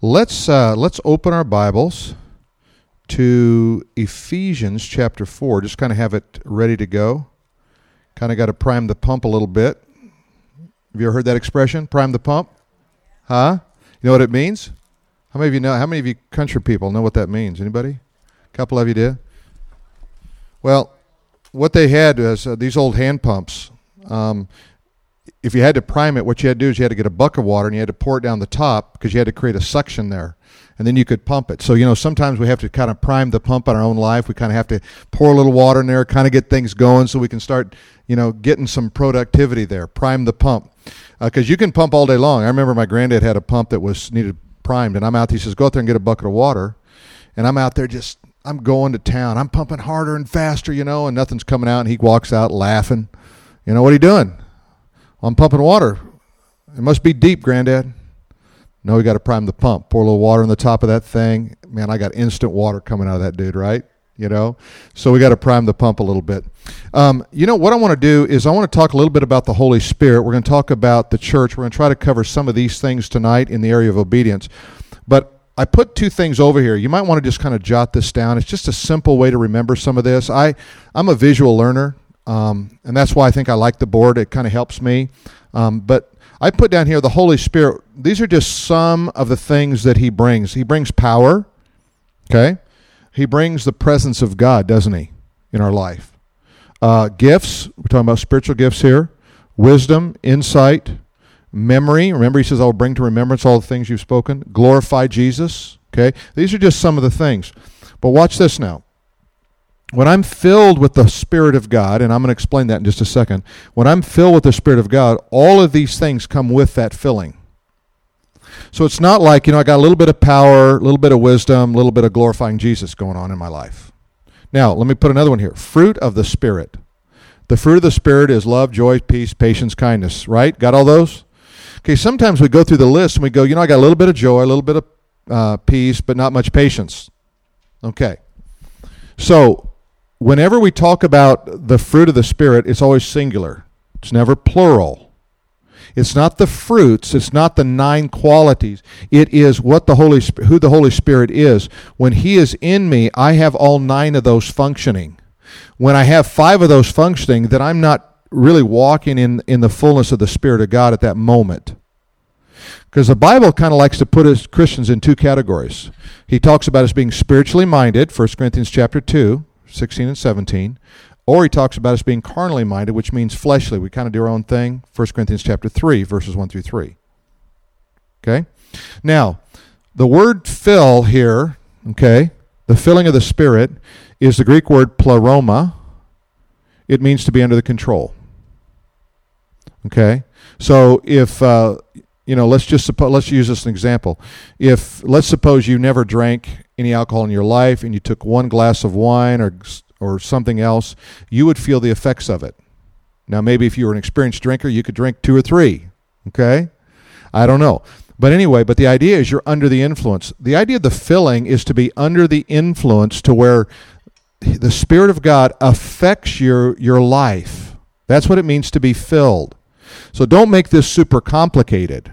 Let's uh, let's open our Bibles to Ephesians chapter four. Just kind of have it ready to go. Kind of got to prime the pump a little bit. Have you ever heard that expression? Prime the pump? Huh? You know what it means? How many of you know? How many of you country people know what that means? Anybody? A couple of you did. Well, what they had was uh, these old hand pumps. Um, if you had to prime it, what you had to do is you had to get a bucket of water and you had to pour it down the top because you had to create a suction there. And then you could pump it. So, you know, sometimes we have to kind of prime the pump in our own life. We kind of have to pour a little water in there, kind of get things going so we can start, you know, getting some productivity there. Prime the pump. Because uh, you can pump all day long. I remember my granddad had a pump that was needed primed, and I'm out. There, he says, "Go out there and get a bucket of water," and I'm out there just I'm going to town. I'm pumping harder and faster, you know, and nothing's coming out. And he walks out laughing. You know what are you doing? I'm pumping water. It must be deep, Granddad. No, we got to prime the pump. Pour a little water on the top of that thing. Man, I got instant water coming out of that dude, right? You know, so we got to prime the pump a little bit. Um, you know what I want to do is I want to talk a little bit about the Holy Spirit. We're going to talk about the church. We're going to try to cover some of these things tonight in the area of obedience. But I put two things over here. You might want to just kind of jot this down. It's just a simple way to remember some of this. I I'm a visual learner. Um, and that's why I think I like the board. It kind of helps me. Um, but I put down here the Holy Spirit. These are just some of the things that He brings. He brings power, okay? He brings the presence of God, doesn't He, in our life? Uh, gifts, we're talking about spiritual gifts here wisdom, insight, memory. Remember, He says, I'll bring to remembrance all the things you've spoken. Glorify Jesus, okay? These are just some of the things. But watch this now when I'm filled with the Spirit of God, and I'm going to explain that in just a second, when I'm filled with the Spirit of God, all of these things come with that filling. So it's not like, you know, I got a little bit of power, a little bit of wisdom, a little bit of glorifying Jesus going on in my life. Now, let me put another one here fruit of the Spirit. The fruit of the Spirit is love, joy, peace, patience, kindness, right? Got all those? Okay, sometimes we go through the list and we go, you know, I got a little bit of joy, a little bit of uh, peace, but not much patience. Okay. So whenever we talk about the fruit of the Spirit, it's always singular, it's never plural. It's not the fruits, it's not the nine qualities. It is what the Holy who the Holy Spirit is. When he is in me, I have all nine of those functioning. When I have five of those functioning, then I'm not really walking in in the fullness of the Spirit of God at that moment. Because the Bible kind of likes to put us Christians in two categories. He talks about us being spiritually minded, 1 Corinthians chapter 2, 16 and 17. Or he talks about us being carnally minded, which means fleshly. We kind of do our own thing. 1 Corinthians chapter 3, verses 1 through 3. Okay? Now, the word fill here, okay, the filling of the Spirit, is the Greek word pleroma. It means to be under the control. Okay? So if, uh, you know, let's just suppose, let's use this as an example. If, let's suppose you never drank any alcohol in your life and you took one glass of wine or or something else, you would feel the effects of it. Now, maybe if you were an experienced drinker, you could drink two or three. Okay? I don't know. But anyway, but the idea is you're under the influence. The idea of the filling is to be under the influence to where the Spirit of God affects your, your life. That's what it means to be filled. So don't make this super complicated.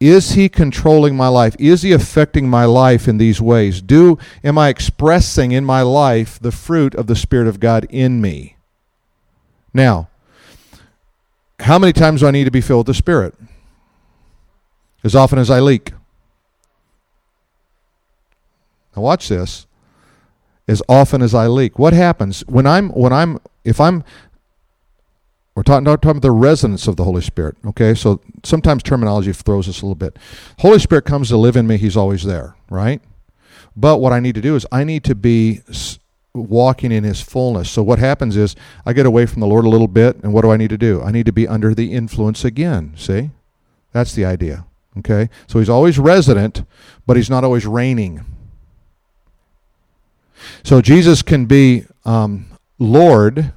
Is he controlling my life? Is he affecting my life in these ways? Do am I expressing in my life the fruit of the spirit of God in me? Now, how many times do I need to be filled with the spirit? As often as I leak. Now watch this. As often as I leak. What happens when I'm when I'm if I'm we're talking, talking about the resonance of the Holy Spirit. Okay, so sometimes terminology throws us a little bit. Holy Spirit comes to live in me; He's always there, right? But what I need to do is I need to be walking in His fullness. So what happens is I get away from the Lord a little bit, and what do I need to do? I need to be under the influence again. See, that's the idea. Okay, so He's always resident, but He's not always reigning. So Jesus can be um, Lord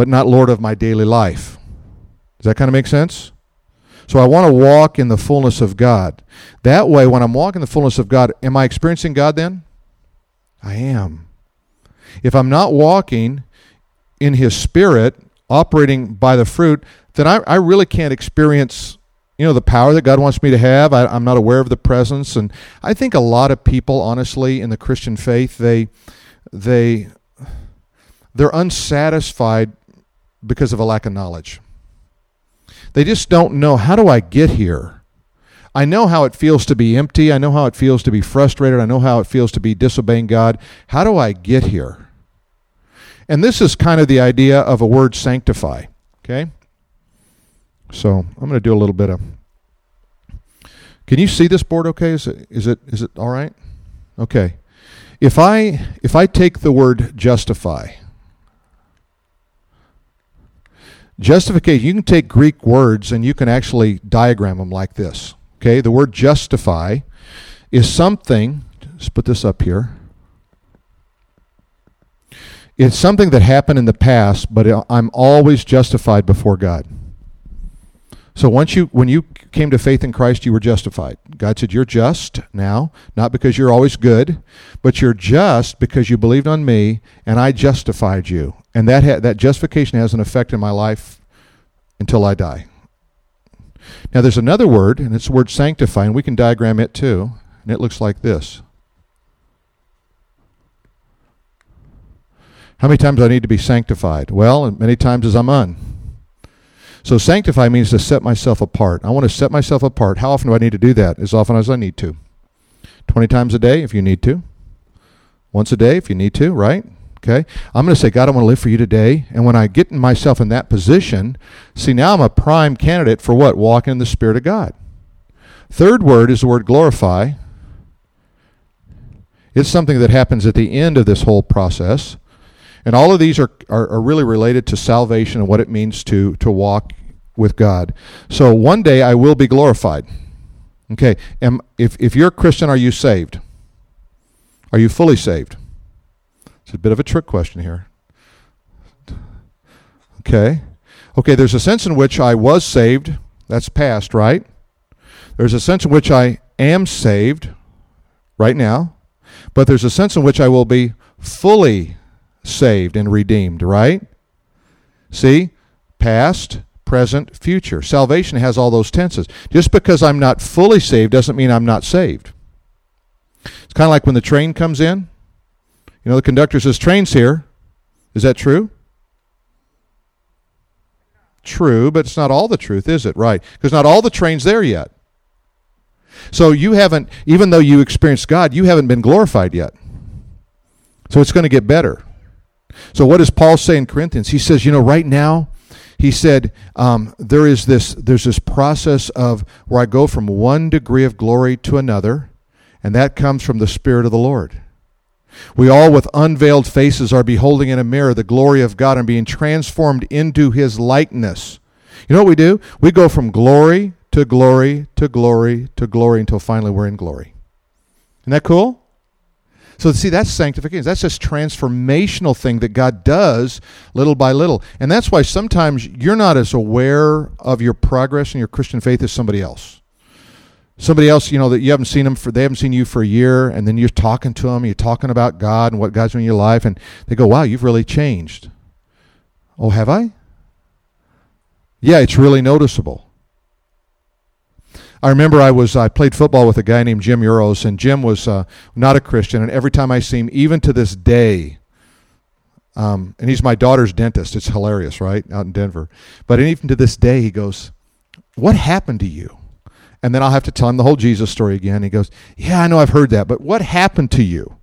but not Lord of my daily life. Does that kind of make sense? So I want to walk in the fullness of God. That way, when I'm walking the fullness of God, am I experiencing God then? I am. If I'm not walking in His Spirit, operating by the fruit, then I, I really can't experience you know the power that God wants me to have. I, I'm not aware of the presence, and I think a lot of people, honestly, in the Christian faith, they they they're unsatisfied because of a lack of knowledge. They just don't know how do I get here. I know how it feels to be empty. I know how it feels to be frustrated. I know how it feels to be disobeying God. How do I get here? And this is kind of the idea of a word sanctify. Okay? So I'm going to do a little bit of. Can you see this board? Okay, is it is it is it all right? Okay. If I if I take the word justify, justification, you can take Greek words and you can actually diagram them like this. Okay, the word justify is something. Let's put this up here. It's something that happened in the past, but I'm always justified before God. So once you when you came to faith in Christ, you were justified. God said you're just now, not because you're always good, but you're just because you believed on me and I justified you. And that ha- that justification has an effect in my life until I die. Now there's another word, and it's the word sanctify, and we can diagram it too, and it looks like this. How many times do I need to be sanctified? Well, many times as I'm un. So sanctify means to set myself apart. I want to set myself apart. How often do I need to do that? As often as I need to. 20 times a day if you need to. Once a day if you need to, right? Okay. I'm going to say, God, I want to live for you today. And when I get myself in that position, see, now I'm a prime candidate for what? Walking in the Spirit of God. Third word is the word glorify. It's something that happens at the end of this whole process. And all of these are, are, are, really related to salvation and what it means to, to walk with God. So one day I will be glorified. Okay, am, if, if you're a Christian, are you saved? Are you fully saved? It's a bit of a trick question here. Okay. Okay, there's a sense in which I was saved. That's past, right? There's a sense in which I am saved right now. But there's a sense in which I will be fully saved and redeemed, right? See? Past, present, future. Salvation has all those tenses. Just because I'm not fully saved doesn't mean I'm not saved. It's kind of like when the train comes in. You know, the conductor says, Train's here. Is that true? True, but it's not all the truth, is it? Right. Because not all the train's there yet. So you haven't, even though you experienced God, you haven't been glorified yet. So it's going to get better. So what does Paul say in Corinthians? He says, you know, right now, he said um, there is this there's this process of where I go from one degree of glory to another, and that comes from the Spirit of the Lord. We all, with unveiled faces, are beholding in a mirror the glory of God and being transformed into His likeness. You know what we do? We go from glory to glory to glory to glory until finally we're in glory. Isn't that cool? So see, that's sanctification. That's this transformational thing that God does little by little. And that's why sometimes you're not as aware of your progress in your Christian faith as somebody else. Somebody else, you know, that you haven't seen them for, they haven't seen you for a year, and then you're talking to them, you're talking about God and what God's doing in your life, and they go, wow, you've really changed. Oh, have I? Yeah, it's really noticeable. I remember I was I played football with a guy named Jim Uros, and Jim was uh, not a Christian. And every time I see him, even to this day, um, and he's my daughter's dentist. It's hilarious, right, out in Denver. But even to this day, he goes, "What happened to you?" And then I'll have to tell him the whole Jesus story again. He goes, "Yeah, I know I've heard that, but what happened to you?"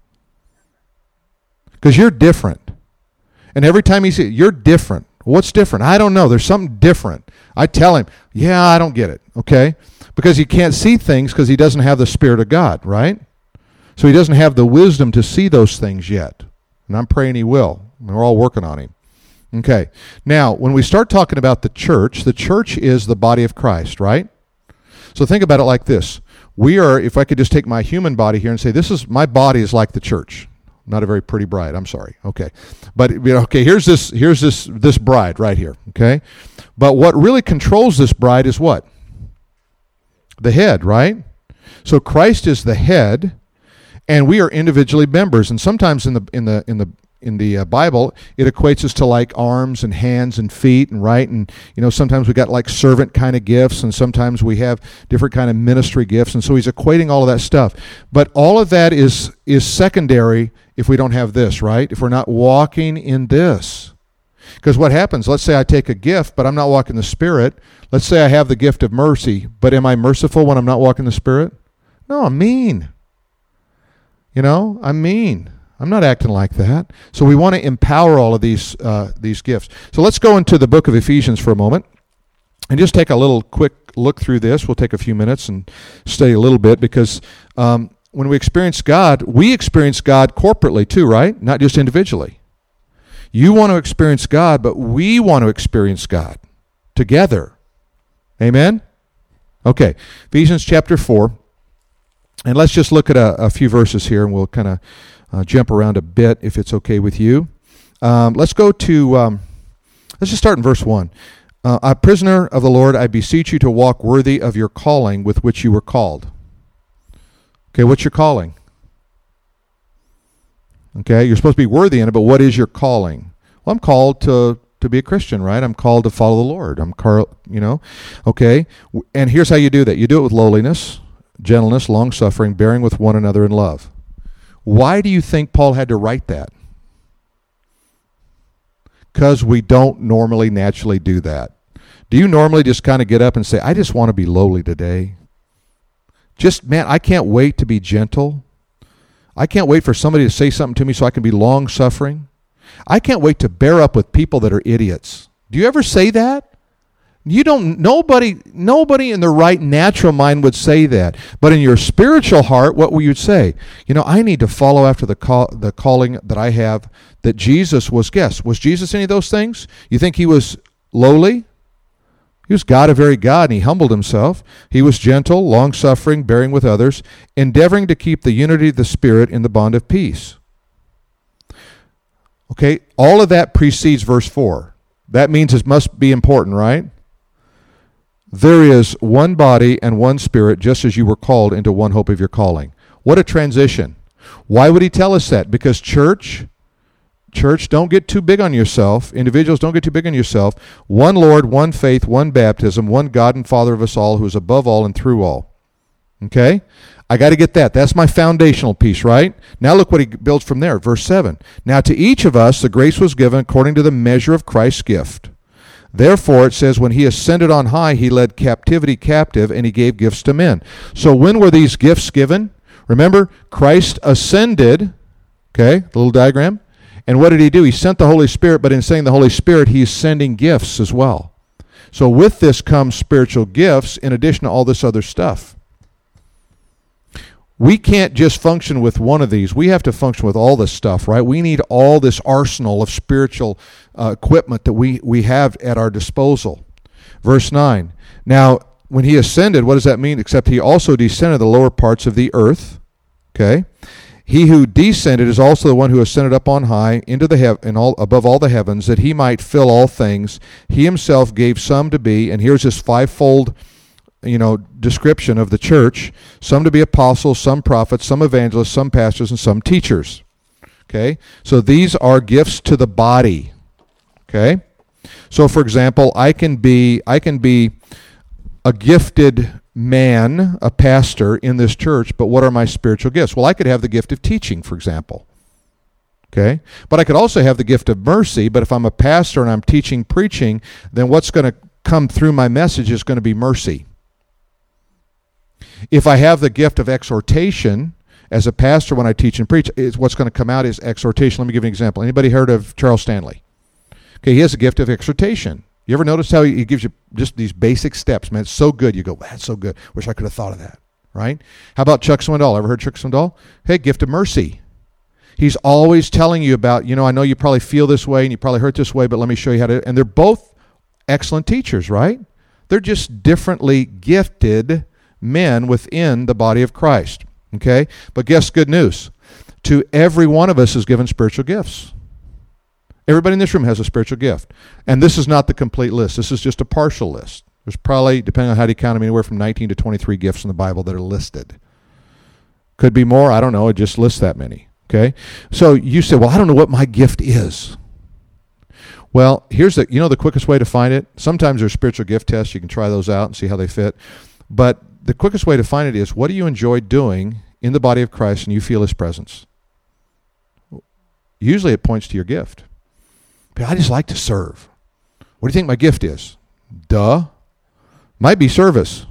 Because you're different. And every time he says, "You're different," what's different? I don't know. There's something different. I tell him, "Yeah, I don't get it." Okay because he can't see things because he doesn't have the Spirit of God, right? So he doesn't have the wisdom to see those things yet. And I'm praying he will. We're all working on him. Okay. Now, when we start talking about the church, the church is the body of Christ, right? So think about it like this. We are, if I could just take my human body here and say, this is, my body is like the church. Not a very pretty bride. I'm sorry. Okay. But, okay, here's this, here's this, this bride right here. Okay. But what really controls this bride is what? the head, right? So Christ is the head, and we are individually members. And sometimes in the in the in the in the uh, Bible, it equates us to like arms and hands and feet and right and you know sometimes we got like servant kind of gifts and sometimes we have different kind of ministry gifts and so he's equating all of that stuff. But all of that is is secondary if we don't have this, right? If we're not walking in this. Because what happens, let's say I take a gift, but I'm not walking the Spirit. Let's say I have the gift of mercy, but am I merciful when I'm not walking the Spirit? No, I'm mean. You know, I'm mean. I'm not acting like that. So we want to empower all of these uh, these gifts. So let's go into the book of Ephesians for a moment and just take a little quick look through this. We'll take a few minutes and study a little bit because um, when we experience God, we experience God corporately too, right? Not just individually. You want to experience God, but we want to experience God together. Amen? Okay, Ephesians chapter 4. And let's just look at a, a few verses here and we'll kind of uh, jump around a bit if it's okay with you. Um, let's go to, um, let's just start in verse 1. Uh, a prisoner of the Lord, I beseech you to walk worthy of your calling with which you were called. Okay, what's your calling? Okay, you're supposed to be worthy in it, but what is your calling? Well, I'm called to to be a Christian, right? I'm called to follow the Lord. I'm car, you know. Okay, and here's how you do that. You do it with lowliness, gentleness, long suffering, bearing with one another in love. Why do you think Paul had to write that? Because we don't normally naturally do that. Do you normally just kind of get up and say, I just want to be lowly today? Just, man, I can't wait to be gentle. I can't wait for somebody to say something to me so I can be long suffering. I can't wait to bear up with people that are idiots. Do you ever say that? You don't nobody nobody in the right natural mind would say that. But in your spiritual heart, what would you say? You know, I need to follow after the call, the calling that I have that Jesus was guess. Was Jesus any of those things? You think he was lowly? He was God, a very God, and he humbled himself. He was gentle, long suffering, bearing with others, endeavoring to keep the unity of the Spirit in the bond of peace. Okay, all of that precedes verse 4. That means it must be important, right? There is one body and one spirit, just as you were called into one hope of your calling. What a transition. Why would he tell us that? Because church, church, don't get too big on yourself. Individuals, don't get too big on yourself. One Lord, one faith, one baptism, one God and Father of us all, who is above all and through all. Okay? I got to get that. That's my foundational piece, right? Now look what he builds from there. Verse 7. Now to each of us the grace was given according to the measure of Christ's gift. Therefore, it says, when he ascended on high, he led captivity captive and he gave gifts to men. So, when were these gifts given? Remember, Christ ascended, okay, little diagram. And what did he do? He sent the Holy Spirit, but in saying the Holy Spirit, he's sending gifts as well. So, with this comes spiritual gifts in addition to all this other stuff. We can't just function with one of these. We have to function with all this stuff, right? We need all this arsenal of spiritual uh, equipment that we, we have at our disposal. Verse 9. Now, when he ascended, what does that mean? Except he also descended the lower parts of the earth. Okay? He who descended is also the one who ascended up on high into the heaven all above all the heavens that he might fill all things. He himself gave some to be, and here's his fivefold you know description of the church some to be apostles some prophets some evangelists some pastors and some teachers. Okay? So these are gifts to the body. Okay? So for example i can be i can be a gifted man a pastor in this church but what are my spiritual gifts well i could have the gift of teaching for example okay but i could also have the gift of mercy but if i'm a pastor and i'm teaching preaching then what's going to come through my message is going to be mercy if I have the gift of exhortation as a pastor when I teach and preach, is what's going to come out is exhortation. Let me give you an example. Anybody heard of Charles Stanley? Okay, he has a gift of exhortation. You ever notice how he gives you just these basic steps, man? It's so good. You go, that's so good. Wish I could have thought of that, right? How about Chuck Swindoll? Ever heard Chuck Swindoll? Hey, gift of mercy. He's always telling you about, you know, I know you probably feel this way and you probably hurt this way, but let me show you how to. And they're both excellent teachers, right? They're just differently gifted men within the body of Christ. Okay? But guess good news. To every one of us is given spiritual gifts. Everybody in this room has a spiritual gift. And this is not the complete list. This is just a partial list. There's probably, depending on how you count them, anywhere from 19 to 23 gifts in the Bible that are listed. Could be more. I don't know. It just lists that many. Okay? So you say, well, I don't know what my gift is. Well, here's the you know the quickest way to find it. Sometimes there's spiritual gift tests. You can try those out and see how they fit. But the quickest way to find it is what do you enjoy doing in the body of Christ and you feel His presence? Usually it points to your gift. I just like to serve. What do you think my gift is? Duh. Might be service.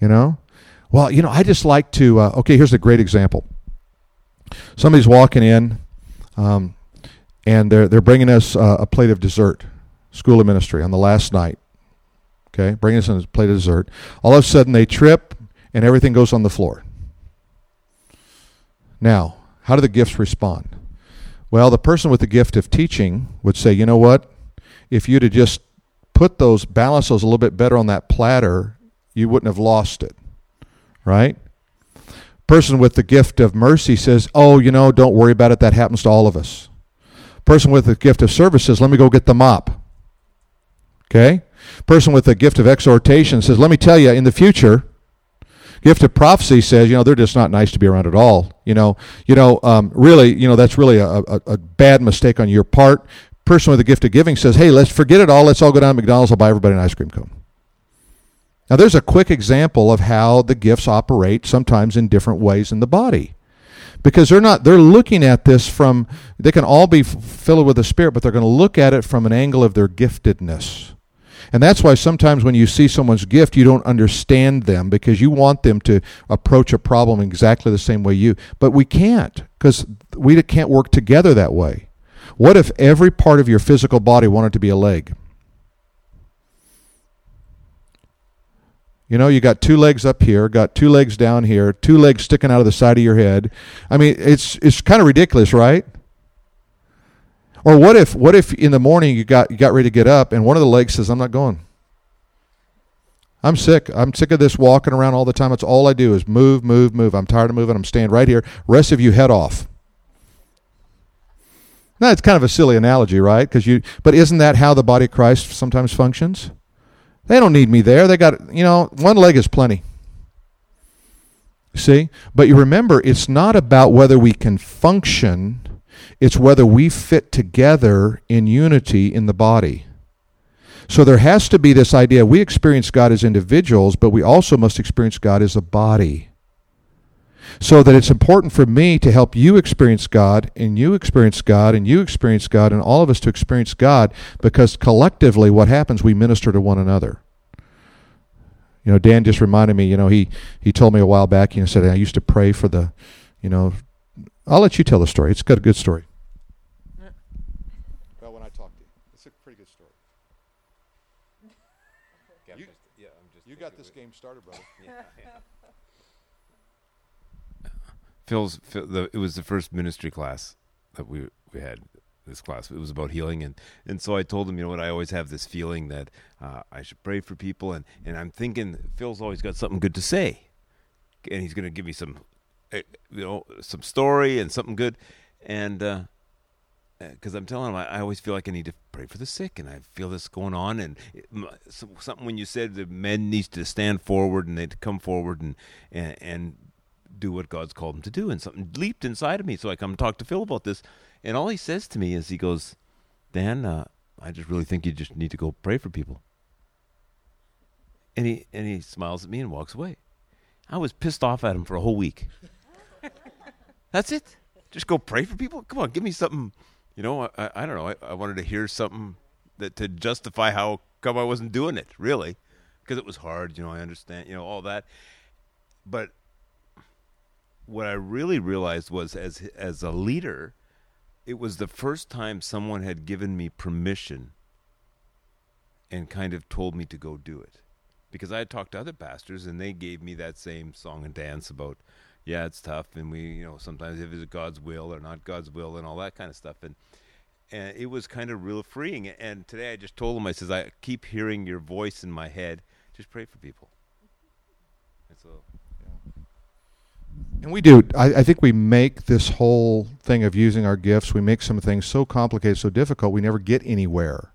You know? Well, you know, I just like to. Uh, okay, here's a great example. Somebody's walking in, um, and they're they're bringing us uh, a plate of dessert, school of ministry on the last night. Okay, bringing us a plate of dessert. All of a sudden, they trip, and everything goes on the floor. Now, how do the gifts respond? Well, the person with the gift of teaching would say, you know what? If you'd have just put those, balance those a little bit better on that platter, you wouldn't have lost it. Right? Person with the gift of mercy says, oh, you know, don't worry about it. That happens to all of us. Person with the gift of service says, let me go get the mop. Okay? Person with the gift of exhortation says, let me tell you, in the future, gift of prophecy says, you know, they're just not nice to be around at all. You know, you know, um, really, you know, that's really a, a, a, bad mistake on your part. Person with the gift of giving says, hey, let's forget it all. Let's all go down to McDonald's. I'll buy everybody an ice cream cone. Now, there's a quick example of how the gifts operate sometimes in different ways in the body. Because they're not, they're looking at this from, they can all be filled with the Spirit, but they're going to look at it from an angle of their giftedness. And that's why sometimes when you see someone's gift, you don't understand them because you want them to approach a problem exactly the same way you. But we can't because we can't work together that way. What if every part of your physical body wanted to be a leg? You know, you got two legs up here, got two legs down here, two legs sticking out of the side of your head. I mean, it's it's kind of ridiculous, right? Or what if what if in the morning you got you got ready to get up and one of the legs says, "I'm not going." I'm sick. I'm sick of this walking around all the time. It's all I do is move, move, move. I'm tired of moving. I'm staying right here. Rest of you head off. Now it's kind of a silly analogy, right? Because you, but isn't that how the body of Christ sometimes functions? They don't need me there. They got, you know, one leg is plenty. See? But you remember, it's not about whether we can function it's whether we fit together in unity in the body. So there has to be this idea we experience God as individuals, but we also must experience God as a body. So that it's important for me to help you experience God, and you experience God, and you experience God, and all of us to experience God, because collectively what happens, we minister to one another. You know, Dan just reminded me, you know, he, he told me a while back, you know, said, I used to pray for the, you know, I'll let you tell the story. It's got a good story. Well, when I talk to you, it's a pretty good story. you, yeah, I'm just you got this game started, brother. yeah, yeah. Phil's Phil, the, it was the first ministry class that we we had this class. It was about healing, and and so I told him, you know what, I always have this feeling that uh, I should pray for people, and and I'm thinking Phil's always got something good to say, and he's going to give me some you know, some story and something good, and because uh, eh, I'm telling him, I, I, always feel like I need to pray for the sick, and I feel this going on, and it, something when you said the men needs to stand forward and they to come forward and, and and do what God's called them to do, and something leaped inside of me, so I come talk to Phil about this, and all he says to me is he goes, Dan, uh, I just really think you just need to go pray for people, and he and he smiles at me and walks away. I was pissed off at him for a whole week. That's it. Just go pray for people. Come on, give me something. You know, I, I don't know. I, I wanted to hear something that to justify how come I wasn't doing it. Really, because it was hard. You know, I understand. You know all that, but what I really realized was as as a leader, it was the first time someone had given me permission and kind of told me to go do it. Because I had talked to other pastors and they gave me that same song and dance about yeah, it's tough, and we, you know, sometimes if it's God's will or not God's will, and all that kind of stuff, and and it was kind of real freeing. And today I just told him, I says, I keep hearing your voice in my head. Just pray for people. And so. And we do. I, I think we make this whole thing of using our gifts. We make some things so complicated, so difficult. We never get anywhere.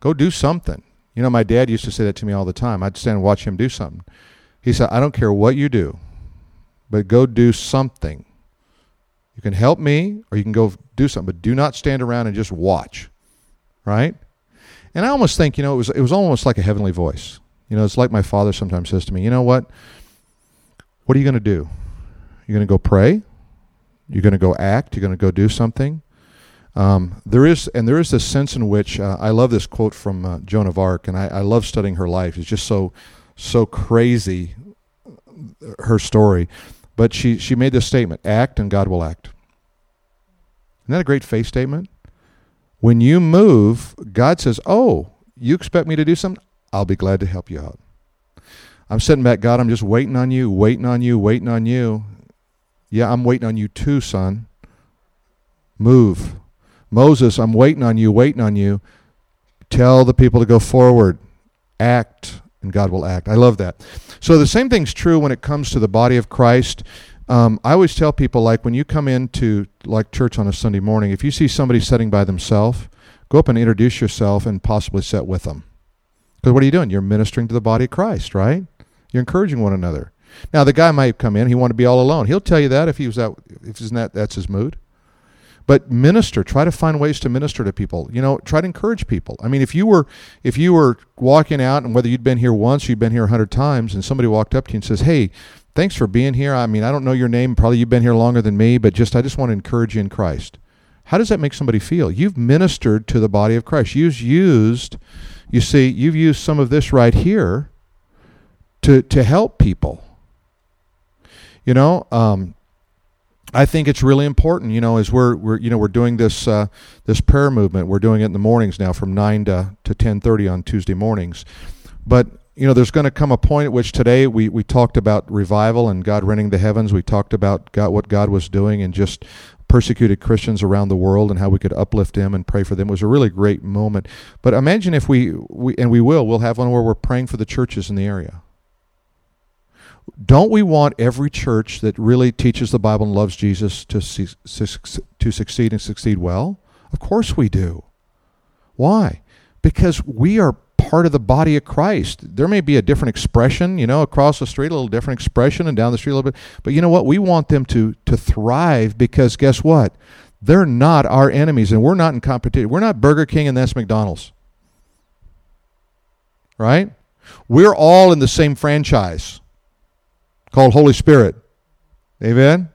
Go do something. You know, my dad used to say that to me all the time. I'd stand and watch him do something. He said, I don't care what you do but go do something. You can help me or you can go do something, but do not stand around and just watch. Right? And I almost think, you know, it was it was almost like a heavenly voice. You know, it's like my father sometimes says to me, "You know what? What are you going to do? You're going to go pray? You're going to go act? You're going to go do something?" Um, there is, and there is this sense in which uh, I love this quote from uh, Joan of Arc, and I, I love studying her life. It's just so, so crazy, her story. But she she made this statement: "Act, and God will act." Isn't that a great faith statement? When you move, God says, "Oh, you expect me to do something? I'll be glad to help you out." I'm sitting back, God. I'm just waiting on you, waiting on you, waiting on you. Yeah, I'm waiting on you too, son. Move. Moses, I'm waiting on you, waiting on you. Tell the people to go forward. Act, and God will act. I love that. So the same thing's true when it comes to the body of Christ. Um, I always tell people, like when you come into like church on a Sunday morning, if you see somebody sitting by themselves, go up and introduce yourself and possibly sit with them. Because what are you doing? You're ministering to the body of Christ, right? You're encouraging one another. Now the guy might come in, he want to be all alone. He'll tell you that if he was that if he's not that's his mood. But minister, try to find ways to minister to people. You know, try to encourage people. I mean, if you were if you were walking out and whether you'd been here once, you'd been here a hundred times, and somebody walked up to you and says, "Hey, thanks for being here. I mean, I don't know your name. Probably you've been here longer than me, but just I just want to encourage you in Christ." How does that make somebody feel? You've ministered to the body of Christ. You've used, you see, you've used some of this right here to to help people. You know, um, I think it's really important, you know, as we're, we're you know we're doing this uh, this prayer movement. We're doing it in the mornings now, from nine to to ten thirty on Tuesday mornings. But you know, there's going to come a point at which today we we talked about revival and God rending the heavens. We talked about God, what God was doing and just persecuted Christians around the world and how we could uplift them and pray for them. It was a really great moment. But imagine if we, we and we will, we'll have one where we're praying for the churches in the area don't we want every church that really teaches the Bible and loves Jesus to to succeed and succeed well? Of course we do. Why? Because we are part of the body of Christ. There may be a different expression, you know, across the street a little different expression and down the street a little bit, but you know what? We want them to to thrive because guess what? They're not our enemies and we're not in competition. We're not Burger King and that's McDonald's. Right? We're all in the same franchise called Holy Spirit. Amen?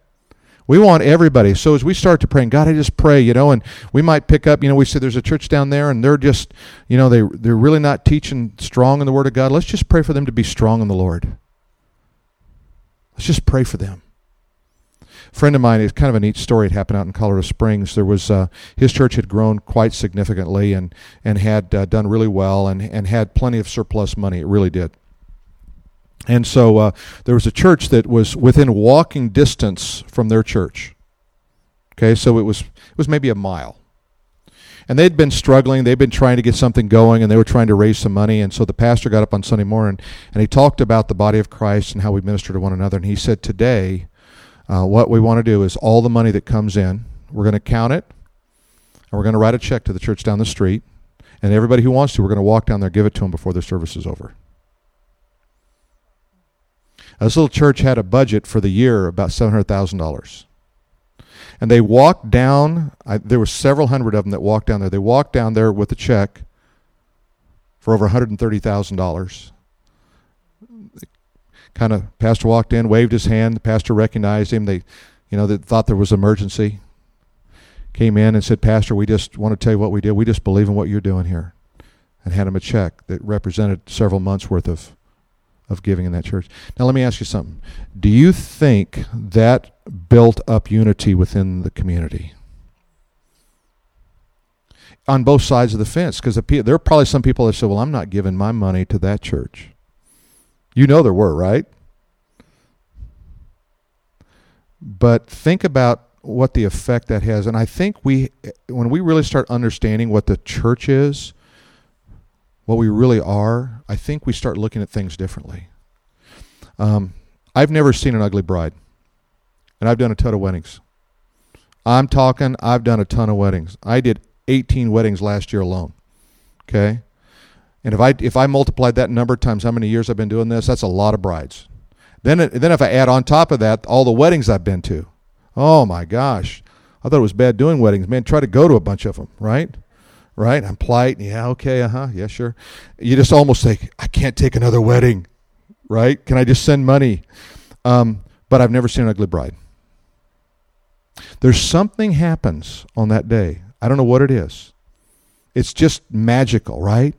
We want everybody. So as we start to pray, and God, I just pray, you know, and we might pick up, you know, we say there's a church down there and they're just, you know, they, they're really not teaching strong in the Word of God. Let's just pray for them to be strong in the Lord. Let's just pray for them. A friend of mine, it's kind of a neat story. It happened out in Colorado Springs. There was uh, his church had grown quite significantly and and had uh, done really well and and had plenty of surplus money. It really did. And so uh, there was a church that was within walking distance from their church. Okay, so it was it was maybe a mile. And they'd been struggling, they'd been trying to get something going and they were trying to raise some money and so the pastor got up on Sunday morning and he talked about the body of Christ and how we minister to one another and he said today uh, what we want to do is all the money that comes in, we're going to count it and we're going to write a check to the church down the street and everybody who wants to, we're going to walk down there give it to them before the service is over. This little church had a budget for the year about seven hundred thousand dollars, and they walked down. I, there were several hundred of them that walked down there. They walked down there with a check for over one hundred and thirty thousand dollars. Kind of, pastor walked in, waved his hand. The pastor recognized him. They, you know, they thought there was emergency. Came in and said, Pastor, we just want to tell you what we did. We just believe in what you're doing here, and had him a check that represented several months worth of of giving in that church. Now, let me ask you something. Do you think that built up unity within the community? On both sides of the fence, because there are probably some people that say, Well, I'm not giving my money to that church. You know there were, right? But think about what the effect that has. And I think we, when we really start understanding what the church is, what we really are, I think we start looking at things differently. Um, I've never seen an ugly bride, and I've done a ton of weddings. I'm talking, I've done a ton of weddings. I did 18 weddings last year alone. Okay? And if I if I multiplied that number times how many years I've been doing this, that's a lot of brides. Then then if I add on top of that all the weddings I've been to, Oh my gosh. I thought it was bad doing weddings. Man, try to go to a bunch of them, right? Right? I'm polite. Yeah, okay, uh huh. Yeah, sure. You just almost say, I can't take another wedding, right? Can I just send money? Um, but I've never seen an ugly bride. There's something happens on that day. I don't know what it is. It's just magical, right?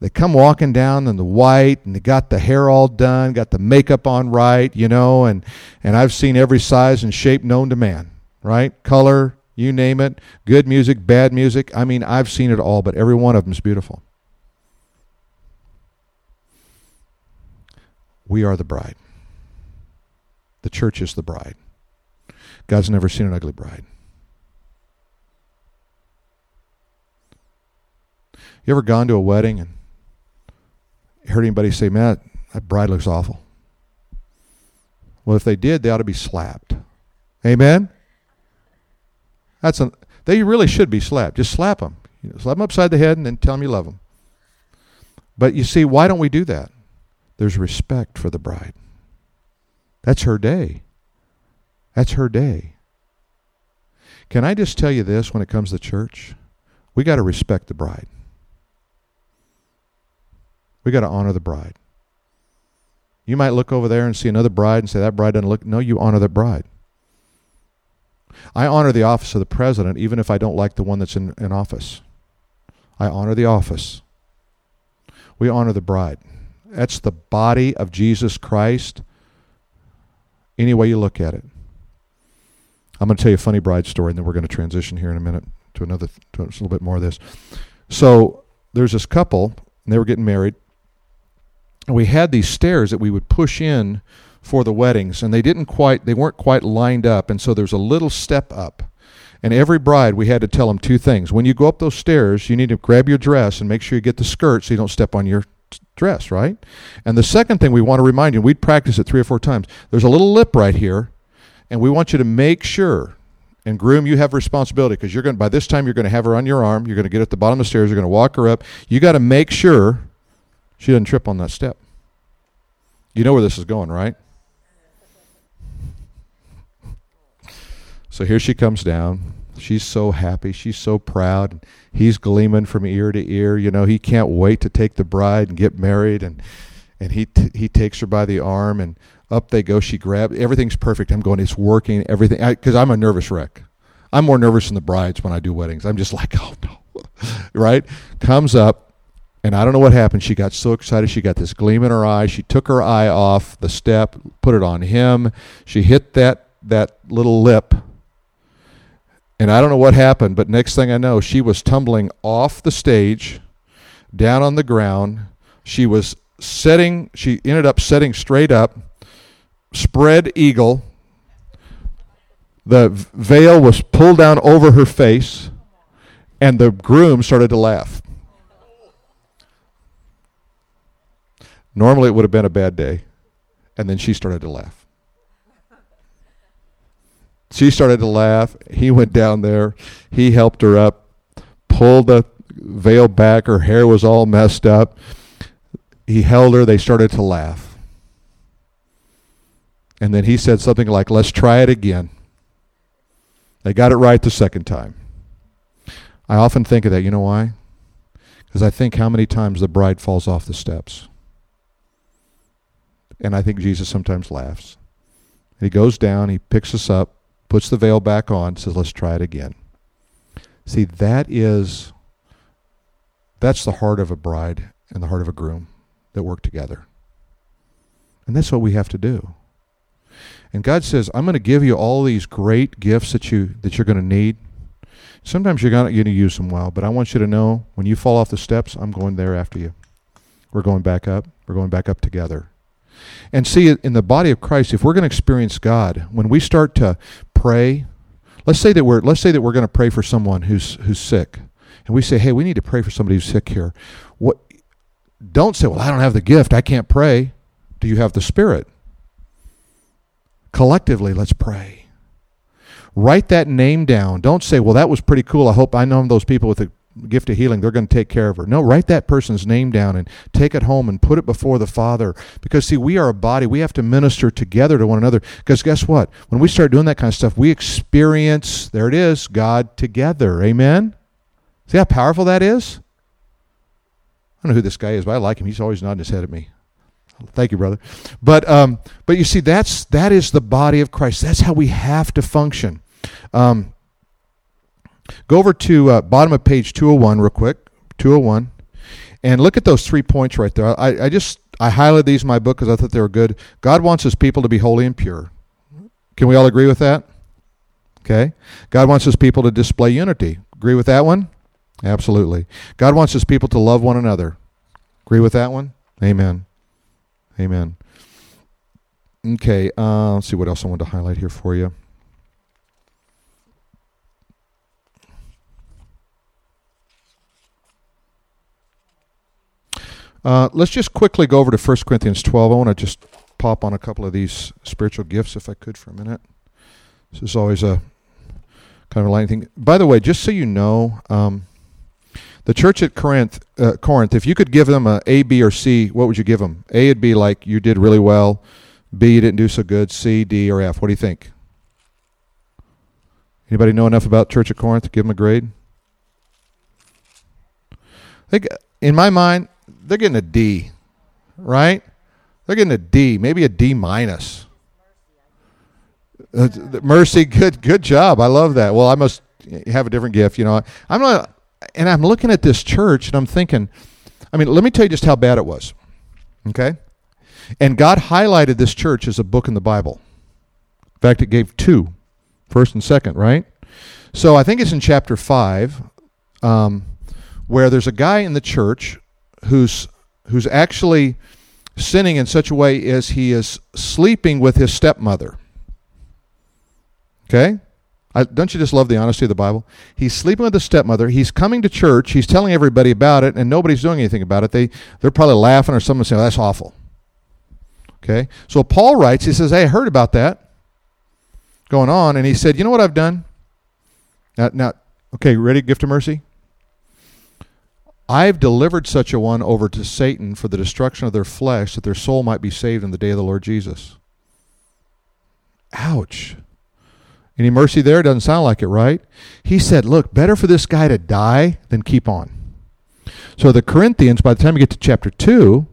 They come walking down in the white and they got the hair all done, got the makeup on right, you know, and, and I've seen every size and shape known to man, right? Color, you name it, good music, bad music. I mean, I've seen it all, but every one of them is beautiful. We are the bride. The church is the bride. God's never seen an ugly bride. You ever gone to a wedding and heard anybody say, man, that bride looks awful? Well, if they did, they ought to be slapped. Amen? That's a, they really should be slapped. Just slap them. You know, slap them upside the head and then tell them you love them. But you see, why don't we do that? There's respect for the bride. That's her day. That's her day. Can I just tell you this when it comes to church? We got to respect the bride. We got to honor the bride. You might look over there and see another bride and say, that bride doesn't look. No, you honor that bride. I honor the office of the president even if I don't like the one that's in, in office. I honor the office. We honor the bride. That's the body of Jesus Christ, any way you look at it. I'm going to tell you a funny bride story, and then we're going to transition here in a minute to another, to a little bit more of this. So there's this couple, and they were getting married. And we had these stairs that we would push in for the weddings, and they didn't quite, they weren't quite lined up, and so there's a little step up. And every bride, we had to tell them two things. When you go up those stairs, you need to grab your dress and make sure you get the skirt so you don't step on your dress, right? And the second thing we want to remind you, we'd practice it three or four times. There's a little lip right here, and we want you to make sure. And groom, you have responsibility because you're going. By this time, you're going to have her on your arm. You're going to get at the bottom of the stairs. You're going to walk her up. You got to make sure she doesn't trip on that step. You know where this is going, right? So here she comes down. She's so happy. She's so proud. He's gleaming from ear to ear. You know, he can't wait to take the bride and get married. And and he t- he takes her by the arm and up they go. She grabs everything's perfect. I'm going. It's working. Everything because I'm a nervous wreck. I'm more nervous than the brides when I do weddings. I'm just like, oh no, right? Comes up, and I don't know what happened. She got so excited. She got this gleam in her eye. She took her eye off the step, put it on him. She hit that that little lip and I don't know what happened, but next thing I know, she was tumbling off the stage, down on the ground. She was setting, she ended up setting straight up, spread eagle. The veil was pulled down over her face, and the groom started to laugh. Normally, it would have been a bad day, and then she started to laugh. She started to laugh. He went down there. He helped her up, pulled the veil back. Her hair was all messed up. He held her. They started to laugh. And then he said something like, Let's try it again. They got it right the second time. I often think of that. You know why? Because I think how many times the bride falls off the steps. And I think Jesus sometimes laughs. he goes down, he picks us up, puts the veil back on, says, let's try it again. See, that is, that's the heart of a bride and the heart of a groom that work together. And that's what we have to do. And God says, I'm going to give you all these great gifts that you that you're going to need. Sometimes you're going to use them well, but I want you to know when you fall off the steps, I'm going there after you. We're going back up. We're going back up together. And see, in the body of Christ, if we're going to experience God, when we start to pray, let's say that we're let's say that we're going to pray for someone who's who's sick, and we say, "Hey, we need to pray for somebody who's sick here." What? Don't say, "Well, I don't have the gift. I can't pray." Do you have the Spirit? Collectively, let's pray. Write that name down. Don't say, "Well, that was pretty cool. I hope I know those people with the gift of healing. They're going to take care of her. No, write that person's name down and take it home and put it before the Father. Because, see, we are a body. We have to minister together to one another. Because, guess what? When we start doing that kind of stuff, we experience, there it is, God together. Amen? See how powerful that is? I don't know who this guy is, but I like him. He's always nodding his head at me. Thank you, brother. But um, but you see, that's that is the body of Christ. That's how we have to function. Um, go over to uh, bottom of page 201 real quick, 201, and look at those three points right there. I, I just I highlighted these in my book because I thought they were good. God wants His people to be holy and pure. Can we all agree with that? Okay. God wants His people to display unity. Agree with that one? Absolutely. God wants His people to love one another. Agree with that one? Amen. Amen. Okay, uh, let's see what else I wanted to highlight here for you. Uh, let's just quickly go over to 1 Corinthians 12. I want to just pop on a couple of these spiritual gifts, if I could, for a minute. This is always a kind of a light thing. By the way, just so you know, um, the church at Corinth, uh, Corinth, if you could give them a A, B, or C, what would you give them? A would be like you did really well. B, you didn't do so good. C, D, or F. What do you think? Anybody know enough about Church at Corinth to give them a grade? I think, in my mind, they're getting a D, right? They're getting a D, maybe a D minus. Uh, mercy, good, good job. I love that. Well, I must have a different gift. You know, I'm not and I'm looking at this church and I'm thinking, I mean, let me tell you just how bad it was. Okay? And God highlighted this church as a book in the Bible. In fact, it gave two, first and second, right? So I think it's in chapter 5 um, where there's a guy in the church who's who's actually sinning in such a way as he is sleeping with his stepmother. Okay? I, don't you just love the honesty of the Bible? He's sleeping with his stepmother. He's coming to church. He's telling everybody about it, and nobody's doing anything about it. They they're probably laughing or someone saying, oh, "That's awful." Okay, so Paul writes. He says, "Hey, I heard about that going on," and he said, "You know what I've done?" Now, now okay, ready? Gift of mercy. I've delivered such a one over to Satan for the destruction of their flesh, that their soul might be saved in the day of the Lord Jesus. Ouch. Any mercy there? Doesn't sound like it, right? He said, Look, better for this guy to die than keep on. So the Corinthians, by the time we get to chapter 2,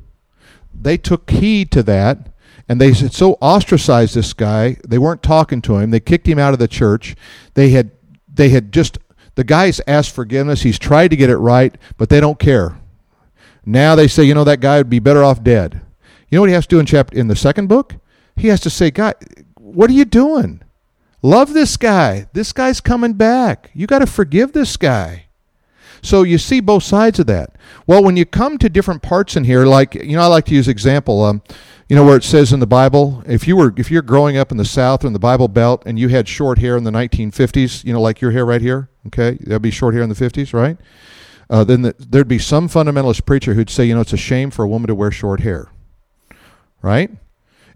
they took heed to that and they so ostracized this guy. They weren't talking to him. They kicked him out of the church. They had they had just the guy's asked forgiveness. He's tried to get it right, but they don't care. Now they say, you know, that guy would be better off dead. You know what he has to do in chapter in the second book? He has to say, God, what are you doing? Love this guy. This guy's coming back. You got to forgive this guy. So you see both sides of that. Well, when you come to different parts in here, like you know, I like to use example. Um, you know where it says in the Bible, if you were if you're growing up in the South or in the Bible Belt and you had short hair in the 1950s, you know, like your hair right here, okay, that'd be short hair in the 50s, right? Uh, then the, there'd be some fundamentalist preacher who'd say, you know, it's a shame for a woman to wear short hair, right?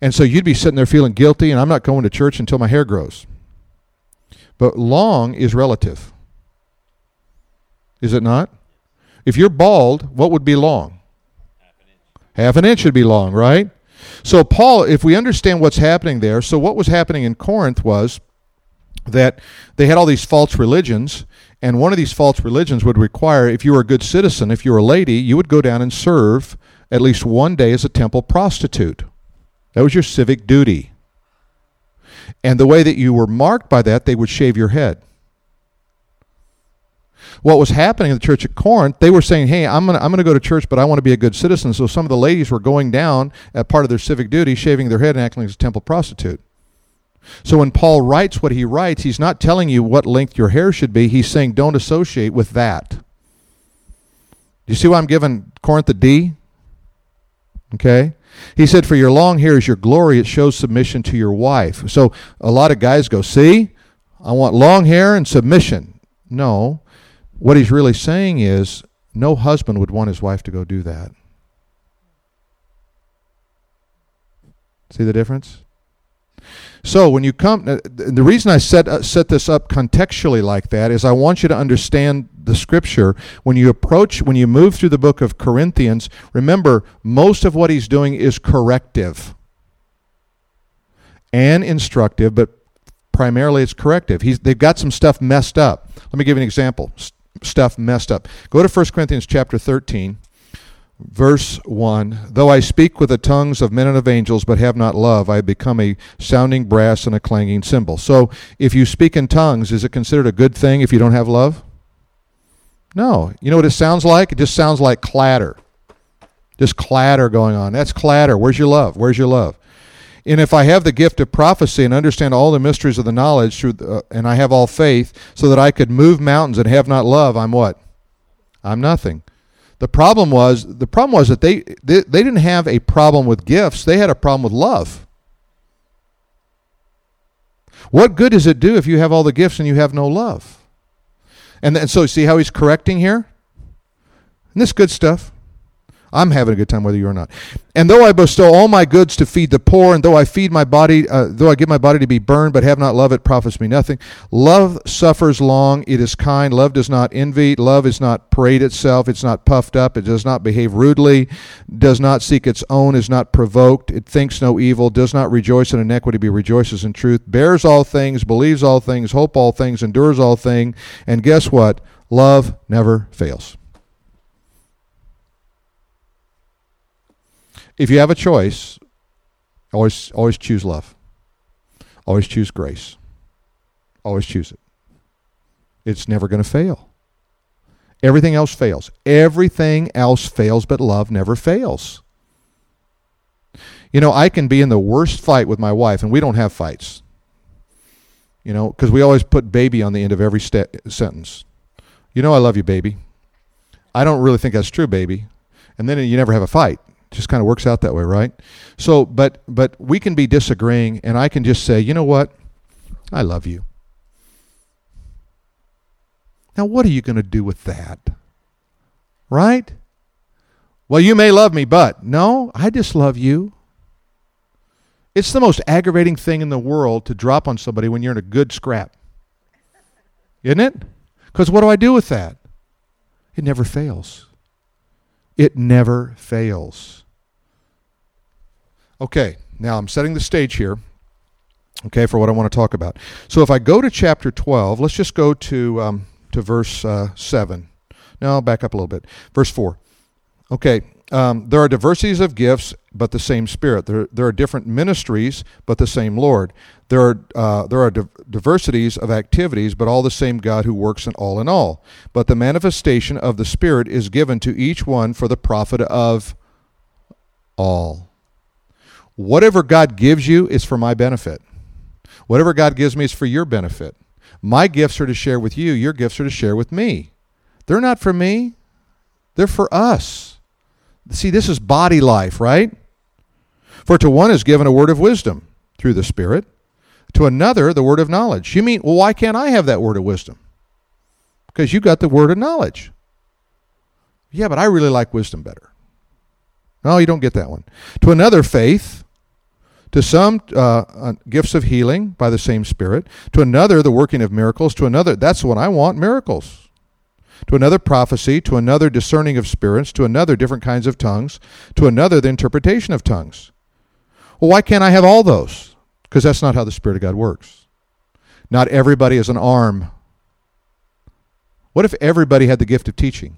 And so you'd be sitting there feeling guilty, and I'm not going to church until my hair grows. But long is relative. Is it not? If you're bald, what would be long? Half an inch. Half an inch should be long, right? So, Paul, if we understand what's happening there, so what was happening in Corinth was that they had all these false religions, and one of these false religions would require, if you were a good citizen, if you were a lady, you would go down and serve at least one day as a temple prostitute. That was your civic duty. And the way that you were marked by that, they would shave your head. What was happening in the church at Corinth, they were saying, Hey, I'm going to I'm to go to church, but I want to be a good citizen. So some of the ladies were going down at part of their civic duty, shaving their head and acting as a temple prostitute. So when Paul writes what he writes, he's not telling you what length your hair should be. He's saying don't associate with that. Do you see why I'm giving Corinth a D? Okay? He said, For your long hair is your glory, it shows submission to your wife. So a lot of guys go, See, I want long hair and submission. No. What he's really saying is, no husband would want his wife to go do that. See the difference? So when you come, uh, the reason I set uh, set this up contextually like that is I want you to understand the scripture, when you approach, when you move through the book of Corinthians, remember, most of what he's doing is corrective and instructive, but primarily it's corrective. He's, they've got some stuff messed up. Let me give you an example. Stuff messed up. Go to 1 Corinthians chapter 13 verse 1 Though I speak with the tongues of men and of angels, but have not love, I become a sounding brass and a clanging cymbal. So, if you speak in tongues, is it considered a good thing if you don't have love? No. You know what it sounds like? It just sounds like clatter. Just clatter going on. That's clatter. Where's your love? Where's your love? And if I have the gift of prophecy and understand all the mysteries of the knowledge, through the, uh, and I have all faith, so that I could move mountains and have not love, I'm what? I'm nothing. The problem was the problem was that they, they they didn't have a problem with gifts; they had a problem with love. What good does it do if you have all the gifts and you have no love? And, and so, see how he's correcting here? And this good stuff. I'm having a good time whether you are not. And though I bestow all my goods to feed the poor, and though I feed my body, uh, though I give my body to be burned, but have not love, it profits me nothing. Love suffers long, it is kind. Love does not envy. Love is not parade itself. It's not puffed up. It does not behave rudely. Does not seek its own. Is not provoked. It thinks no evil. Does not rejoice in iniquity, but rejoices in truth. Bears all things, believes all things, hope all things, endures all things. And guess what? Love never fails. If you have a choice, always always choose love. Always choose grace. Always choose it. It's never going to fail. Everything else fails. Everything else fails, but love never fails. You know, I can be in the worst fight with my wife, and we don't have fights. You know, because we always put baby on the end of every sentence. You know, I love you, baby. I don't really think that's true, baby. And then you never have a fight just kind of works out that way, right? So, but but we can be disagreeing, and I can just say, you know what? I love you. Now, what are you going to do with that? Right? Well, you may love me, but no, I just love you. It's the most aggravating thing in the world to drop on somebody when you're in a good scrap. Isn't it? Because what do I do with that? It never fails. It never fails. Okay, now I'm setting the stage here, okay, for what I want to talk about. So if I go to chapter 12, let's just go to, um, to verse uh, 7. Now I'll back up a little bit. Verse 4. Okay, um, there are diversities of gifts, but the same Spirit. There, there are different ministries, but the same Lord. There are, uh, there are diversities of activities, but all the same God who works in all in all. But the manifestation of the Spirit is given to each one for the profit of all. Whatever God gives you is for my benefit. Whatever God gives me is for your benefit. My gifts are to share with you, your gifts are to share with me. They're not for me, they're for us. See, this is body life, right? For to one is given a word of wisdom through the Spirit, to another, the word of knowledge. You mean, well, why can't I have that word of wisdom? Because you got the word of knowledge. Yeah, but I really like wisdom better. No, you don't get that one. To another, faith to some, uh, uh, gifts of healing by the same Spirit. To another, the working of miracles. To another, that's what I want miracles. To another, prophecy. To another, discerning of spirits. To another, different kinds of tongues. To another, the interpretation of tongues. Well, why can't I have all those? Because that's not how the Spirit of God works. Not everybody is an arm. What if everybody had the gift of teaching?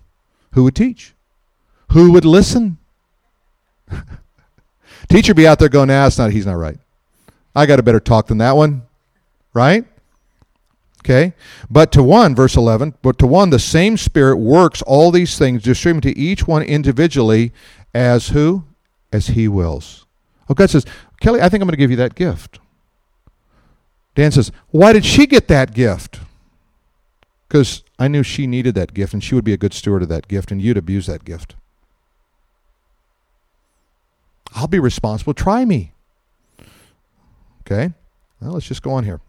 Who would teach? Who would listen? Teacher be out there going, nah, it's not, he's not right. I got a better talk than that one. Right? Okay? But to one, verse 11, but to one, the same Spirit works all these things, distributing to each one individually as who? As he wills. Oh, God says, Kelly, I think I'm going to give you that gift. Dan says, why did she get that gift? Because I knew she needed that gift and she would be a good steward of that gift and you'd abuse that gift. I'll be responsible. Try me. Okay? Well, let's just go on here.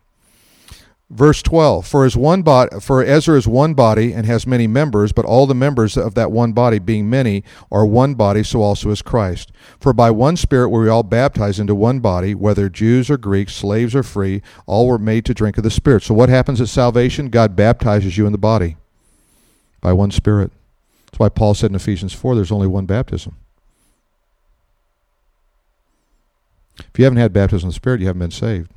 Verse 12 For as one body for Ezra is one body and has many members but all the members of that one body being many are one body so also is Christ for by one spirit were we all baptized into one body whether Jews or Greeks slaves or free all were made to drink of the spirit so what happens at salvation God baptizes you in the body by one Spirit. That's why Paul said in Ephesians 4 there's only one baptism. If you haven't had baptism of the Spirit, you haven't been saved.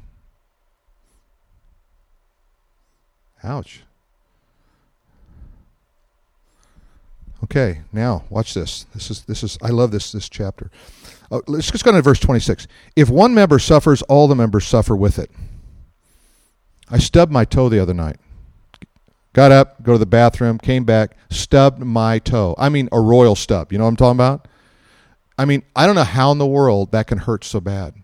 Ouch. Okay, now watch this. This is this is I love this this chapter. Uh, let's just go to verse 26. If one member suffers, all the members suffer with it. I stubbed my toe the other night. Got up, go to the bathroom, came back, stubbed my toe. I mean, a royal stub. You know what I'm talking about? I mean, I don't know how in the world that can hurt so bad.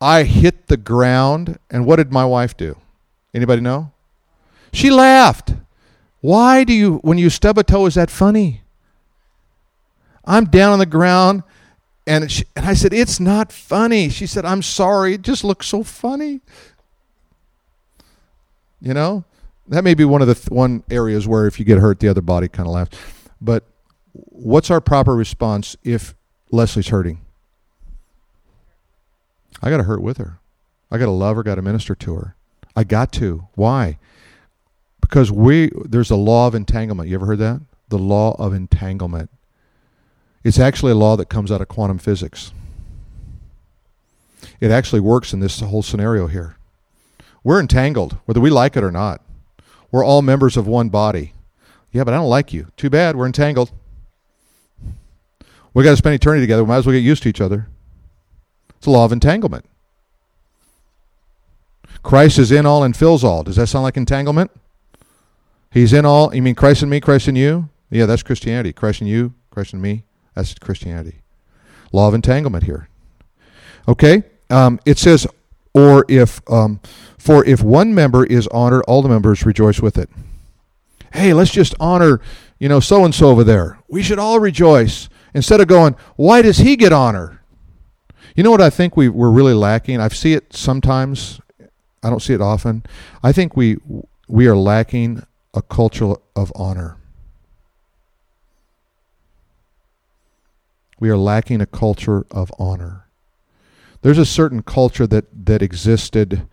I hit the ground, and what did my wife do? Anybody know? She laughed. Why do you, when you stub a toe, is that funny? I'm down on the ground, and, she, and I said, It's not funny. She said, I'm sorry. It just looks so funny. You know? That may be one of the th- one areas where if you get hurt, the other body kind of laughs. But what's our proper response if Leslie's hurting? I got to hurt with her. I got to love her. Got to minister to her. I got to. Why? Because we there's a law of entanglement. You ever heard that? The law of entanglement. It's actually a law that comes out of quantum physics. It actually works in this whole scenario here. We're entangled, whether we like it or not. We're all members of one body. Yeah, but I don't like you. Too bad. We're entangled. We got to spend eternity together. We might as well get used to each other. It's a law of entanglement. Christ is in all and fills all. Does that sound like entanglement? He's in all. You mean Christ in me, Christ in you? Yeah, that's Christianity. Christ in you, Christ in me. That's Christianity. Law of entanglement here. Okay? Um, it says, or if, um, for if one member is honored, all the members rejoice with it. Hey, let's just honor, you know, so and so over there. We should all rejoice instead of going, why does he get honor? You know what I think we, we're really lacking? I see it sometimes. I don't see it often. I think we we are lacking a culture of honor. We are lacking a culture of honor. There's a certain culture that, that existed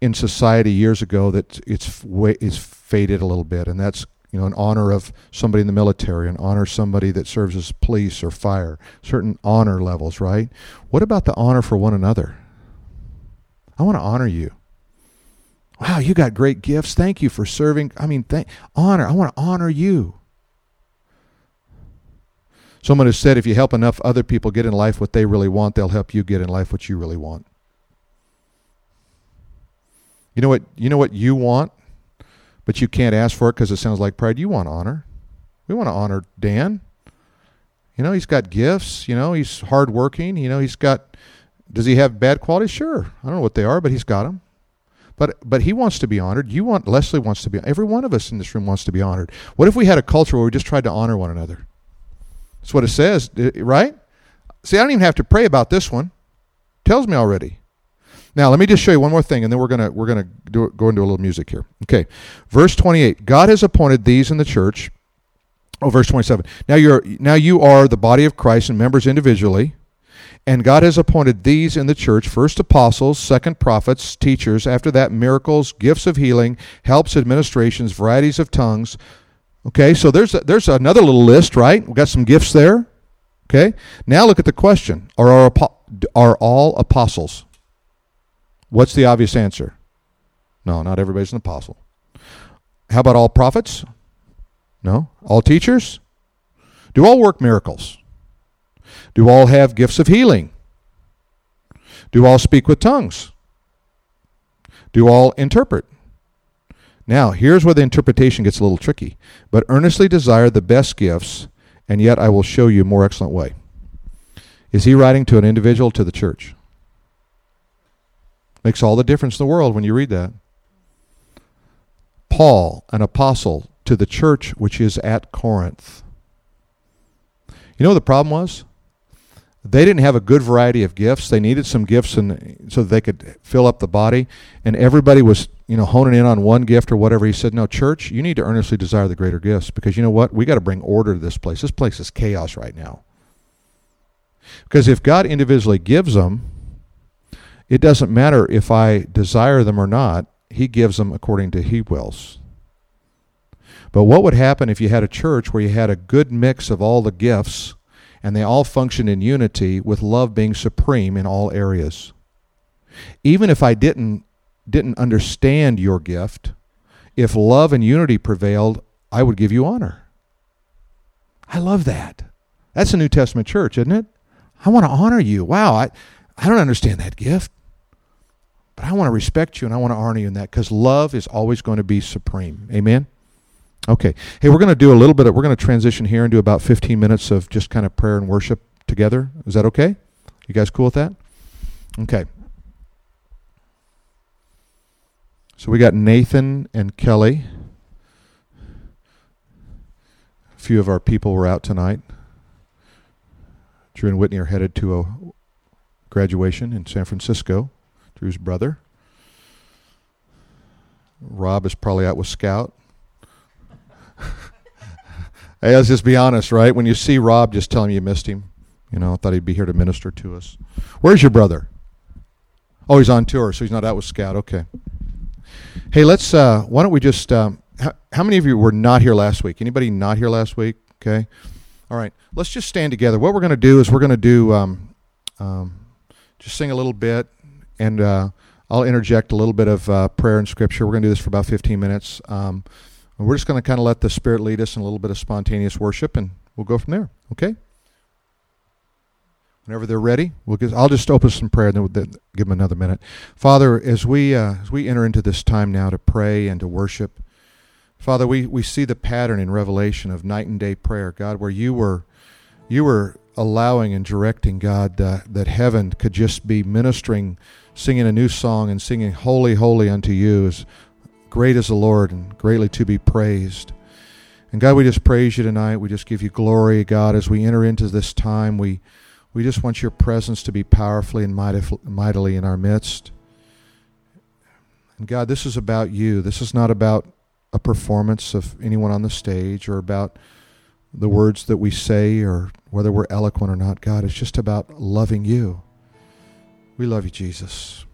in society years ago that it's is faded a little bit, and that's you know an honor of somebody in the military, an honor somebody that serves as police or fire, certain honor levels, right? What about the honor for one another? I want to honor you. Wow, you got great gifts. Thank you for serving. I mean, thank, honor. I want to honor you. Someone has said if you help enough other people get in life what they really want, they'll help you get in life what you really want. You know what you know what you want, but you can't ask for it because it sounds like pride. You want honor. We want to honor Dan. You know, he's got gifts, you know, he's hardworking, you know, he's got does he have bad qualities? Sure. I don't know what they are, but he's got them. But but he wants to be honored. You want Leslie wants to be every one of us in this room wants to be honored. What if we had a culture where we just tried to honor one another? That's what it says, right? See, I don't even have to pray about this one. It tells me already. Now, let me just show you one more thing, and then we're gonna we're gonna do, go into a little music here. Okay, verse twenty eight. God has appointed these in the church. Oh, verse twenty seven. Now you're now you are the body of Christ and members individually. And God has appointed these in the church first apostles, second prophets, teachers, after that miracles, gifts of healing, helps, administrations, varieties of tongues, Okay, so there's a, there's another little list, right? We've got some gifts there. Okay, now look at the question: Are our, are all apostles? What's the obvious answer? No, not everybody's an apostle. How about all prophets? No. All teachers? Do all work miracles? Do all have gifts of healing? Do all speak with tongues? Do all interpret? Now, here's where the interpretation gets a little tricky. But earnestly desire the best gifts, and yet I will show you a more excellent way. Is he writing to an individual to the church? Makes all the difference in the world when you read that. Paul, an apostle to the church which is at Corinth. You know what the problem was? They didn't have a good variety of gifts. They needed some gifts and so they could fill up the body. And everybody was you know, honing in on one gift or whatever. He said, No, church, you need to earnestly desire the greater gifts because you know what? We got to bring order to this place. This place is chaos right now. Because if God individually gives them, it doesn't matter if I desire them or not, He gives them according to He wills. But what would happen if you had a church where you had a good mix of all the gifts and they all function in unity with love being supreme in all areas? Even if I didn't didn't understand your gift, if love and unity prevailed, I would give you honor. I love that. That's a New Testament church, isn't it? I want to honor you. Wow, I, I don't understand that gift. But I want to respect you and I want to honor you in that because love is always going to be supreme. Amen? Okay. Hey, we're going to do a little bit of, we're going to transition here and do about 15 minutes of just kind of prayer and worship together. Is that okay? You guys cool with that? Okay. So we got Nathan and Kelly. A few of our people were out tonight. Drew and Whitney are headed to a graduation in San Francisco. Drew's brother. Rob is probably out with Scout. Hey, let's just be honest, right? When you see Rob, just tell him you missed him. You know, I thought he'd be here to minister to us. Where's your brother? Oh, he's on tour, so he's not out with Scout. Okay. Hey, let's. Uh, why don't we just? Um, how, how many of you were not here last week? Anybody not here last week? Okay. All right. Let's just stand together. What we're going to do is we're going to do um, um, just sing a little bit, and uh, I'll interject a little bit of uh, prayer and scripture. We're going to do this for about 15 minutes. Um, we're just going to kind of let the Spirit lead us in a little bit of spontaneous worship, and we'll go from there. Okay. Whenever they're ready, we'll get, I'll just open some prayer and then we'll give them another minute. Father, as we uh, as we enter into this time now to pray and to worship, Father, we, we see the pattern in Revelation of night and day prayer, God, where you were you were allowing and directing God uh, that heaven could just be ministering, singing a new song and singing holy, holy unto you as great is the Lord and greatly to be praised. And God, we just praise you tonight. We just give you glory, God, as we enter into this time. We we just want your presence to be powerfully and mightily in our midst. And God, this is about you. This is not about a performance of anyone on the stage or about the words that we say or whether we're eloquent or not. God, it's just about loving you. We love you, Jesus.